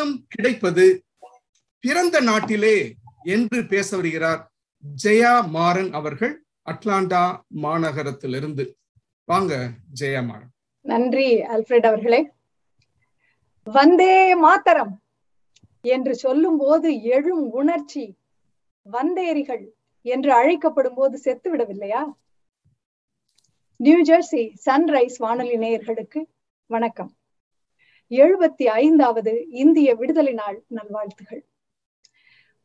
பெரிதும் கிடைப்பது பிறந்த நாட்டிலே என்று பேச வருகிறார் ஜெயா மாறன் அவர்கள் அட்லாண்டா மாநகரத்திலிருந்து. வாங்க ஜெயா மாறன். நன்றி அல்ஃபிரட் அவர்களே. வந்தே மாத்தரம் என்று சொல்லும் போது எழும் உணர்ச்சி வந்தேரிகள் என்று அழைக்கப்படும் போது செத்து விடவில்லையா நியூ ஜெர்சி சன்ரைஸ் வானொலி நேயர்களுக்கு வணக்கம். எழுபத்தி ஐந்தாவது இந்திய விடுதலை நாள் நல்வாழ்த்துகள்.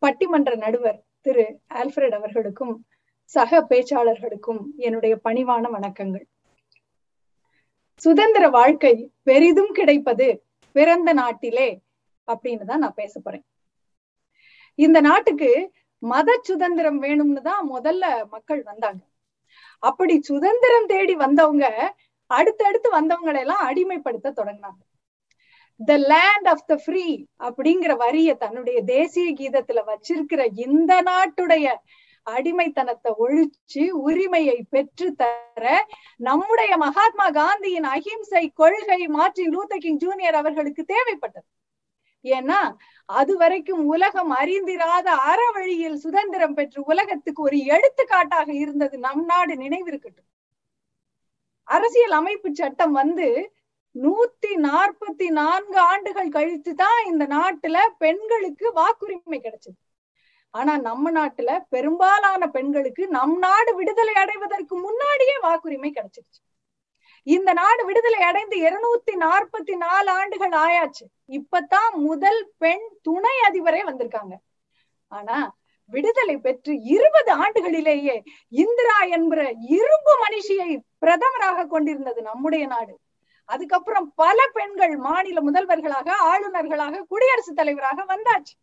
பட்டிமன்ற நடுவர் திரு ஆல்ஃபிரட் அவர்களுக்கும் சக பேச்சாளர்களுக்கும் என்னுடைய பணிவான வணக்கங்கள். சுதந்திர வாழ்க்கை பெரிதும் கிடைப்பது பிறந்த நாட்டிலே அப்படின்னு தான் நான் பேச போறேன். இந்த நாட்டுக்கு மத சுதந்திரம் வேணும்னு தான் முதல்ல மக்கள் வந்தாங்க. அப்படி சுதந்திரம் தேடி வந்தவங்க அடுத்தடுத்து வந்தவங்களை எல்லாம் அடிமைப்படுத்த தொடங்கினாங்க. The land of the free அப்படிங்கிற வரிய தன்னுடைய தேசிய கீதத்துல வச்சிருக்கிற இந்த நாட்டுடைய அடிமைத்தனத்தை ஒழிச்சு உரிமையை பெற்று தர நம்முடைய மகாத்மா காந்தியின் அஹிம்சை கொள்கை மார்டின் லூத்தர் கிங் ஜூனியர் அவர்களுக்கு தேவைப்பட்டது. ஏன்னா அது வரைக்கும் உலகம் அறிந்திராத அற வழியில் சுதந்திரம் பெற்று உலகத்துக்கு ஒரு எடுத்துக்காட்டாக இருந்தது நம் நாடு நினைவிருக்கட்டும். அரசியல் அமைப்பு சட்டம் வந்து நூத்தி நாற்பத்தி நான்கு ஆண்டுகள் கழித்து தான் இந்த நாட்டுல பெண்களுக்கு வாக்குரிமை கிடைச்சது. ஆனா நம்ம நாட்டுல பெரும்பாலான பெண்களுக்கு நம் நாடு விடுதலை அடைவதற்கு முன்னாடியே வாக்குரிமை கிடைச்சிருச்சு. இந்த நாடு விடுதலை அடைந்து இருநூத்தி நாற்பத்தி நாலு ஆண்டுகள் ஆயாச்சு. இப்பதான் முதல் பெண் துணை அதிபரே வந்திருக்காங்க. ஆனா விடுதலை பெற்று இருபது ஆண்டுகளிலேயே இந்திரா என்கிற இரும்பு மனுஷியை பிரதமராக கொண்டிருந்தது நம்முடைய நாடு. அதுக்கப்புறம் பல பெண்கள் மாநில முதல்வர்களாக ஆளுநர்களாக குடியரசுத் தலைவராக வந்தாச்சு.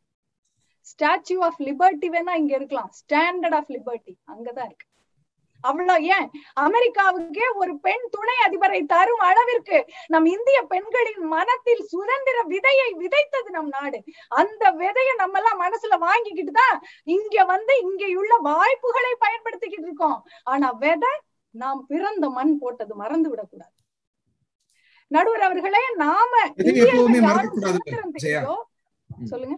ஸ்டாச்சு ஆஃப் லிபர்ட்டி வேணா இங்க இருக்கலாம். ஸ்டாண்டர்ட் ஆஃப் லிபர்ட்டி அங்கதான் இருக்கு. அவ்வளவு ஏன்? அமெரிக்காவுக்கே ஒரு பெண் துணை அதிபரை தரும் அளவிற்கு நம் இந்திய பெண்களின் மனத்தில் சுதந்திர விதையை விதைத்தது நம் நாடு. அந்த விதையை நம்ம எல்லாம் மனசுல வாங்கிக்கிட்டு தான் இங்க வந்து இங்கேயுள்ள வாய்ப்புகளை பயன்படுத்திக்கிட்டு இருக்கோம். ஆனா விதை நாம் பிறந்த மண் போட்டது மறந்து விடக்கூடாது நடுவர் அவர்களே நாம எப்பவுமே மறக்க கூடாது சொல்லுங்க.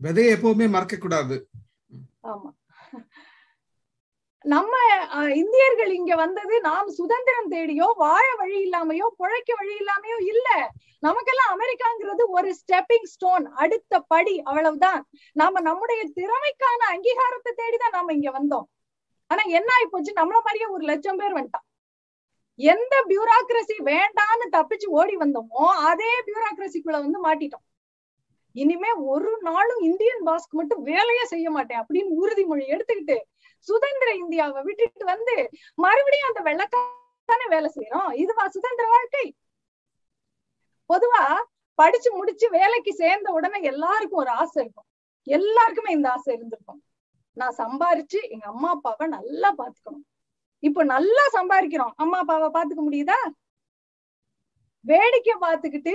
விதையை எப்பவுமே மறக்க கூடாது ஆமா. நம்ம இந்தியர்கள் இங்க வந்தது நாம் சுதந்திரம் தேடியோ வாழ வழி இல்லாமையோ பிழைக்க வழி இல்லாமையோ இல்ல. நமக்கெல்லாம் அமெரிக்காங்கிறது ஒரு ஸ்டெப்பிங் ஸ்டோன் அடுத்த படி அவ்வளவுதான். நாம நம்முடைய திறமைக்கான அங்கீகாரத்தை தேடிதான் நாம இங்க வந்தோம். ஆனா என்ன ஆயி போச்சு? நம்மள மாதிரியே ஒரு லட்சம் பேர் வந்துட்டான். எந்த பியூராக்ரசி வேண்டான்னு தப்பிச்சு ஓடி வந்தோமோ அதே பியூராக்ரசிக்குள்ள வந்து மாட்டிட்டோம். இனிமே ஒரு நாளும் இந்தியன் பாஸ்க்கு மட்டும் வேலையே செய்ய மாட்டேன் அப்படின்னு உறுதிமொழி எடுத்துக்கிட்டு சுதந்திர இந்தியாவை விட்டுட்டு வந்து மறுபடியும் அந்த வெள்ளக்கான வேலை செய்யறோம் இதுவா சுதந்திர வாழ்க்கை? பொதுவா படிச்சு முடிச்சு வேலைக்கு சேர்ந்த உடனே எல்லாருக்கும் ஒரு ஆசை இருக்கும். எல்லாருக்குமே இந்த ஆசை இருந்திருக்கும். நான் சம்பாரிச்சு எங்க அம்மா அப்பாவை நல்லா பாத்துக்கணும் இப்ப நல்லா சம்பாதிக்கிறோம். அம்மா அப்பாவை பாத்துக்க முடியுதா? வேடிக்கை பார்த்துக்கிட்டு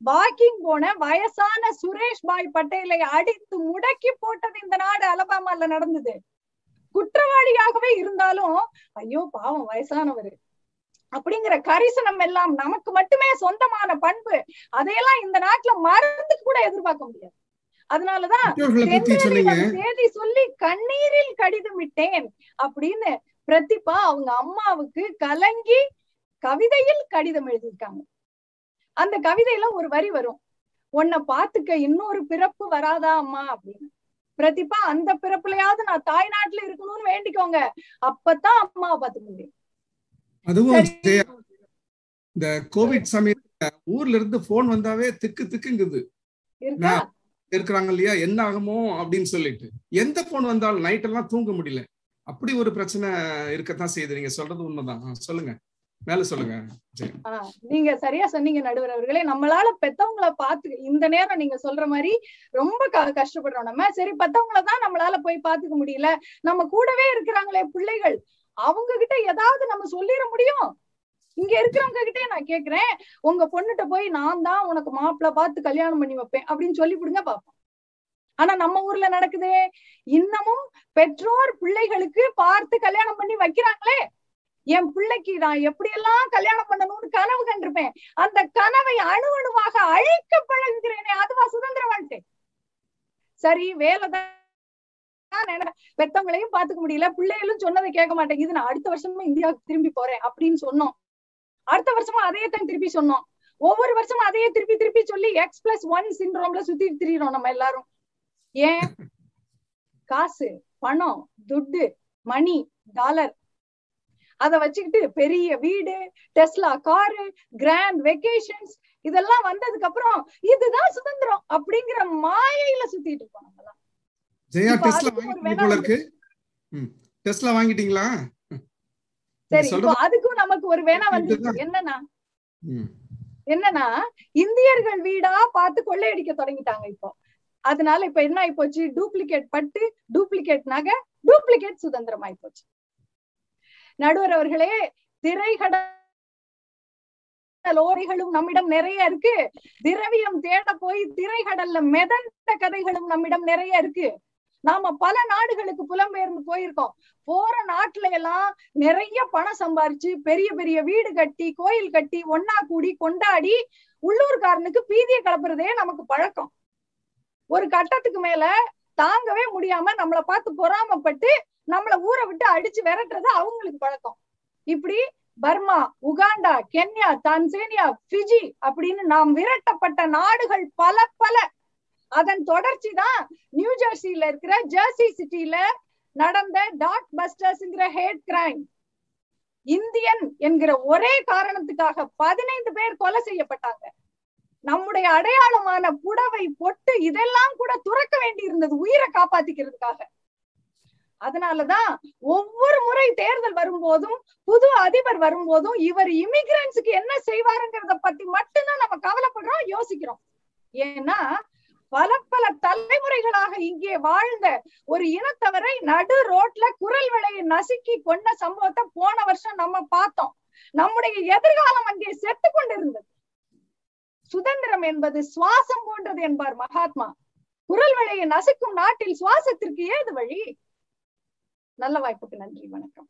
வாக்கிங் போன வயசான சுரேஷ் பாய் பட்டேலை அடித்து முடக்கி போட்டது இந்த நாடு அலபாமால நடந்தது. குற்றவாளியாகவே இருந்தாலும் ஐயோ பாவம் வயசானவரு. அப்படிங்கிற கரிசனம் எல்லாம் நமக்கு மட்டுமே சொந்தமான பண்பு. அதையெல்லாம் இந்த நாட்டுல மருந்து கூட எதிர்பார்க்க முடியாது. அதனாலதான் தேதி சொல்லி கண்ணீரில் கடிதம் விட்டேன் அப்படின்னு பிரதிபா அவங்க அம்மாவுக்கு கலங்கி கவிதையில் கடிதம் எழுதியிருக்காங்க. அந்த கவிதையில ஒரு வரி வரும். உன்னை பாத்துக்க இன்னொரு பிறப்பு வராதா அம்மா? அப்படின்னு. பிரதிபா அந்த பிறப்புலயாவது நான் தாய்நாட்டுல இருக்கணும்னு வேண்டிக்கோங்க. அப்பதான் அம்மாவை பாத்துக்க முடியும். அதுவும் இந்த கோவிட் சமயத்துல ஊர்ல இருந்து போன் வந்தாவே திக்கு திக்குங்குது. இருக்கிறாங்க இல்லையா? என்ன ஆகுமோ அப்படின்னு சொல்லிட்டு. எந்த போன் வந்தாலும் நைட் எல்லாம் தூங்க முடியல. அப்படி ஒரு பிரச்சனை இருக்கத்தான் செய்யுது. நீங்க சொல்றது உண்மைதான். சொல்லுங்க. மேல சொல்லுங்க நீங்க சரியா சொன்னீங்க நடுவர் அவர்களே. நம்மளால பெத்தவங்களை பாத்து இந்த நேரம் நீங்க சொல்ற மாதிரி ரொம்ப கஷ்டப்படுறோம் நம்ம. சரி பெத்தவங்கள தான் நம்மளால போய் பாத்துக்க முடியல. நம்ம கூடவே இருக்கிறாங்களே பிள்ளைகள். அவங்க கிட்ட ஏதாவது நம்ம சொல்லிட முடியும். இங்க இருக்கிறவங்க கிட்டே நான் கேக்குறேன். உங்க பொண்ணுகிட்ட போய் நான் தான் உனக்கு மாப்பிள்ள பார்த்து கல்யாணம் பண்ணி வைப்பேன் அப்படின்னு சொல்லி கொடுங்க பாப்போம். ஆனா நம்ம ஊர்ல நடக்குதே. இன்னமும் பெற்றோர் பிள்ளைகளுக்கு பார்த்து கல்யாணம் பண்ணி வைக்கிறாங்களே. என் பிள்ளைக்கு நான் எப்படியெல்லாம் கல்யாணம் பண்ணணும்னு கனவு கண்டிருப்பேன். அந்த கனவை அணு அணுவாக அழிக்க பழகுகிறேனே. அதுவா சரி வேலைதான் பெத்தவங்களையும் பாத்துக்க முடியல. பிள்ளைகளும் சொன்னதை கேட்க மாட்டேங்குது நான் அடுத்த வருஷமும் இந்தியாவுக்கு திரும்பி போறேன் அப்படின்னு சொன்னோம். அடுத்த வருஷமும் அதையே தான் திருப்பி சொன்னோம். ஒவ்வொரு வருஷமும் அதையே திருப்பி திருப்பி சொல்லி எக்ஸ் பிளஸ் ஒன் சின்ரோம்ல சுத்தி திரியிறோம் நம்ம எல்லாரும். ஏன்? காசு பணம் துட்டு மணி டாலர் அத வச்சுக்கிட்டு பெரிய வீடு டெஸ்லா காரு கிராண்ட் வெக்கேஷன்ஸ் இதெல்லாம் வந்ததுக்கு அப்புறம் இதுதான் சுதந்திரம் அப்படிங்கிற மாயையில சுத்திட்டு இருக்கோம் நம்மலாம். ஜெயா டெஸ்லா ம். டெஸ்லா வாங்கிட்டீங்களா? சரி இப்போ அதுக்கும் நமக்கு ஒரு வேணா வந்துருச்சு என்னன்னா. என்னன்னா இந்தியர்கள் வீடா பார்த்து கொள்ளையடிக்க தொடங்கிட்டாங்க இப்போ. அதனால இப்ப என்ன ஆயிப்போச்சு? டூப்ளிகேட் பட்டு டூப்ளிகேட் நகை டூப்ளிகேட் சுதந்திரம் ஆயிப்போச்சு நடுவர் அவர்களே திரைகடல் ஓரிகளும் நம்மிடம் நிறைய இருக்கு. திரவியம் தேட போய் திரைகடல்ல மிதந்த கதைகளும் நம்மிடம் நிறைய இருக்கு. நாம பல நாடுகளுக்கு புலம்பெயர்ந்து போயிருக்கோம். போற நாட்டுல எல்லாம் நிறைய பணம் சம்பாரிச்சு பெரிய பெரிய வீடு கட்டி கோயில் கட்டி ஒன்னா கூடி கொண்டாடி உள்ளூர்காரனுக்கு பீதியை கலப்புறதே நமக்கு பழக்கம். ஒரு கட்டத்துக்கு மேல தாங்கவே முடியாம நம்மள பார்த்து பொறாமப்பட்டு நம்மள ஊரை விட்டு அடிச்சு விரட்டுறது அவங்களுக்கு பழக்கம். இப்படி Burma Uganda Kenya Tanzania Fiji அப்படின்னு நாம் விரட்டப்பட்ட நாடுகள் பல பல. அதன் தொடர்ச்சி தான் நியூ ஜெர்சியில இருக்கிற ஜெர்சி சிட்டியில நடந்த டாட் பஸ்டர்ஸ்ங்கிற ஹேட் கிரைம். இந்தியன் என்கிற ஒரே காரணத்துக்காக பதினைந்து பேர் கொலை செய்யப்பட்டாங்க. நம்முடைய அடையாளமான புடவை பொட்டு இதெல்லாம் கூட துறக்க வேண்டி இருந்தது உயிரை காப்பாத்திக்கிறதுக்காக. அதனாலதான் ஒவ்வொரு முறை தேர்தல் வரும்போதும் புது அதிபர் வரும்போதும் இவர் இமிகிரன்ஸுக்கு என்ன செய்வாருங்கிறத பத்தி மட்டும்தான் நம்ம கவலைப்படுறோம் யோசிக்கிறோம். ஏன்னா பல பல தலைமுறைகளாக இங்கே வாழ்ந்த ஒரு இனத்தவரை நடு ரோட்ல குரல் விலையை நசுக்கி கொண்ட சம்பவத்தை போன வருஷம் நம்ம பார்த்தோம். நம்முடைய எதிர்காலம் அங்கே செத்து கொண்டிருந்தது. சுதந்திரம் என்பது சுவாசம் போன்றது என்பார் மகாத்மா. குரல் வழியை நசுக்கும் நாட்டில் சுவாசத்திற்கு ஏது வழி? நல்ல வாய்ப்புக்கு நன்றி வணக்கம்.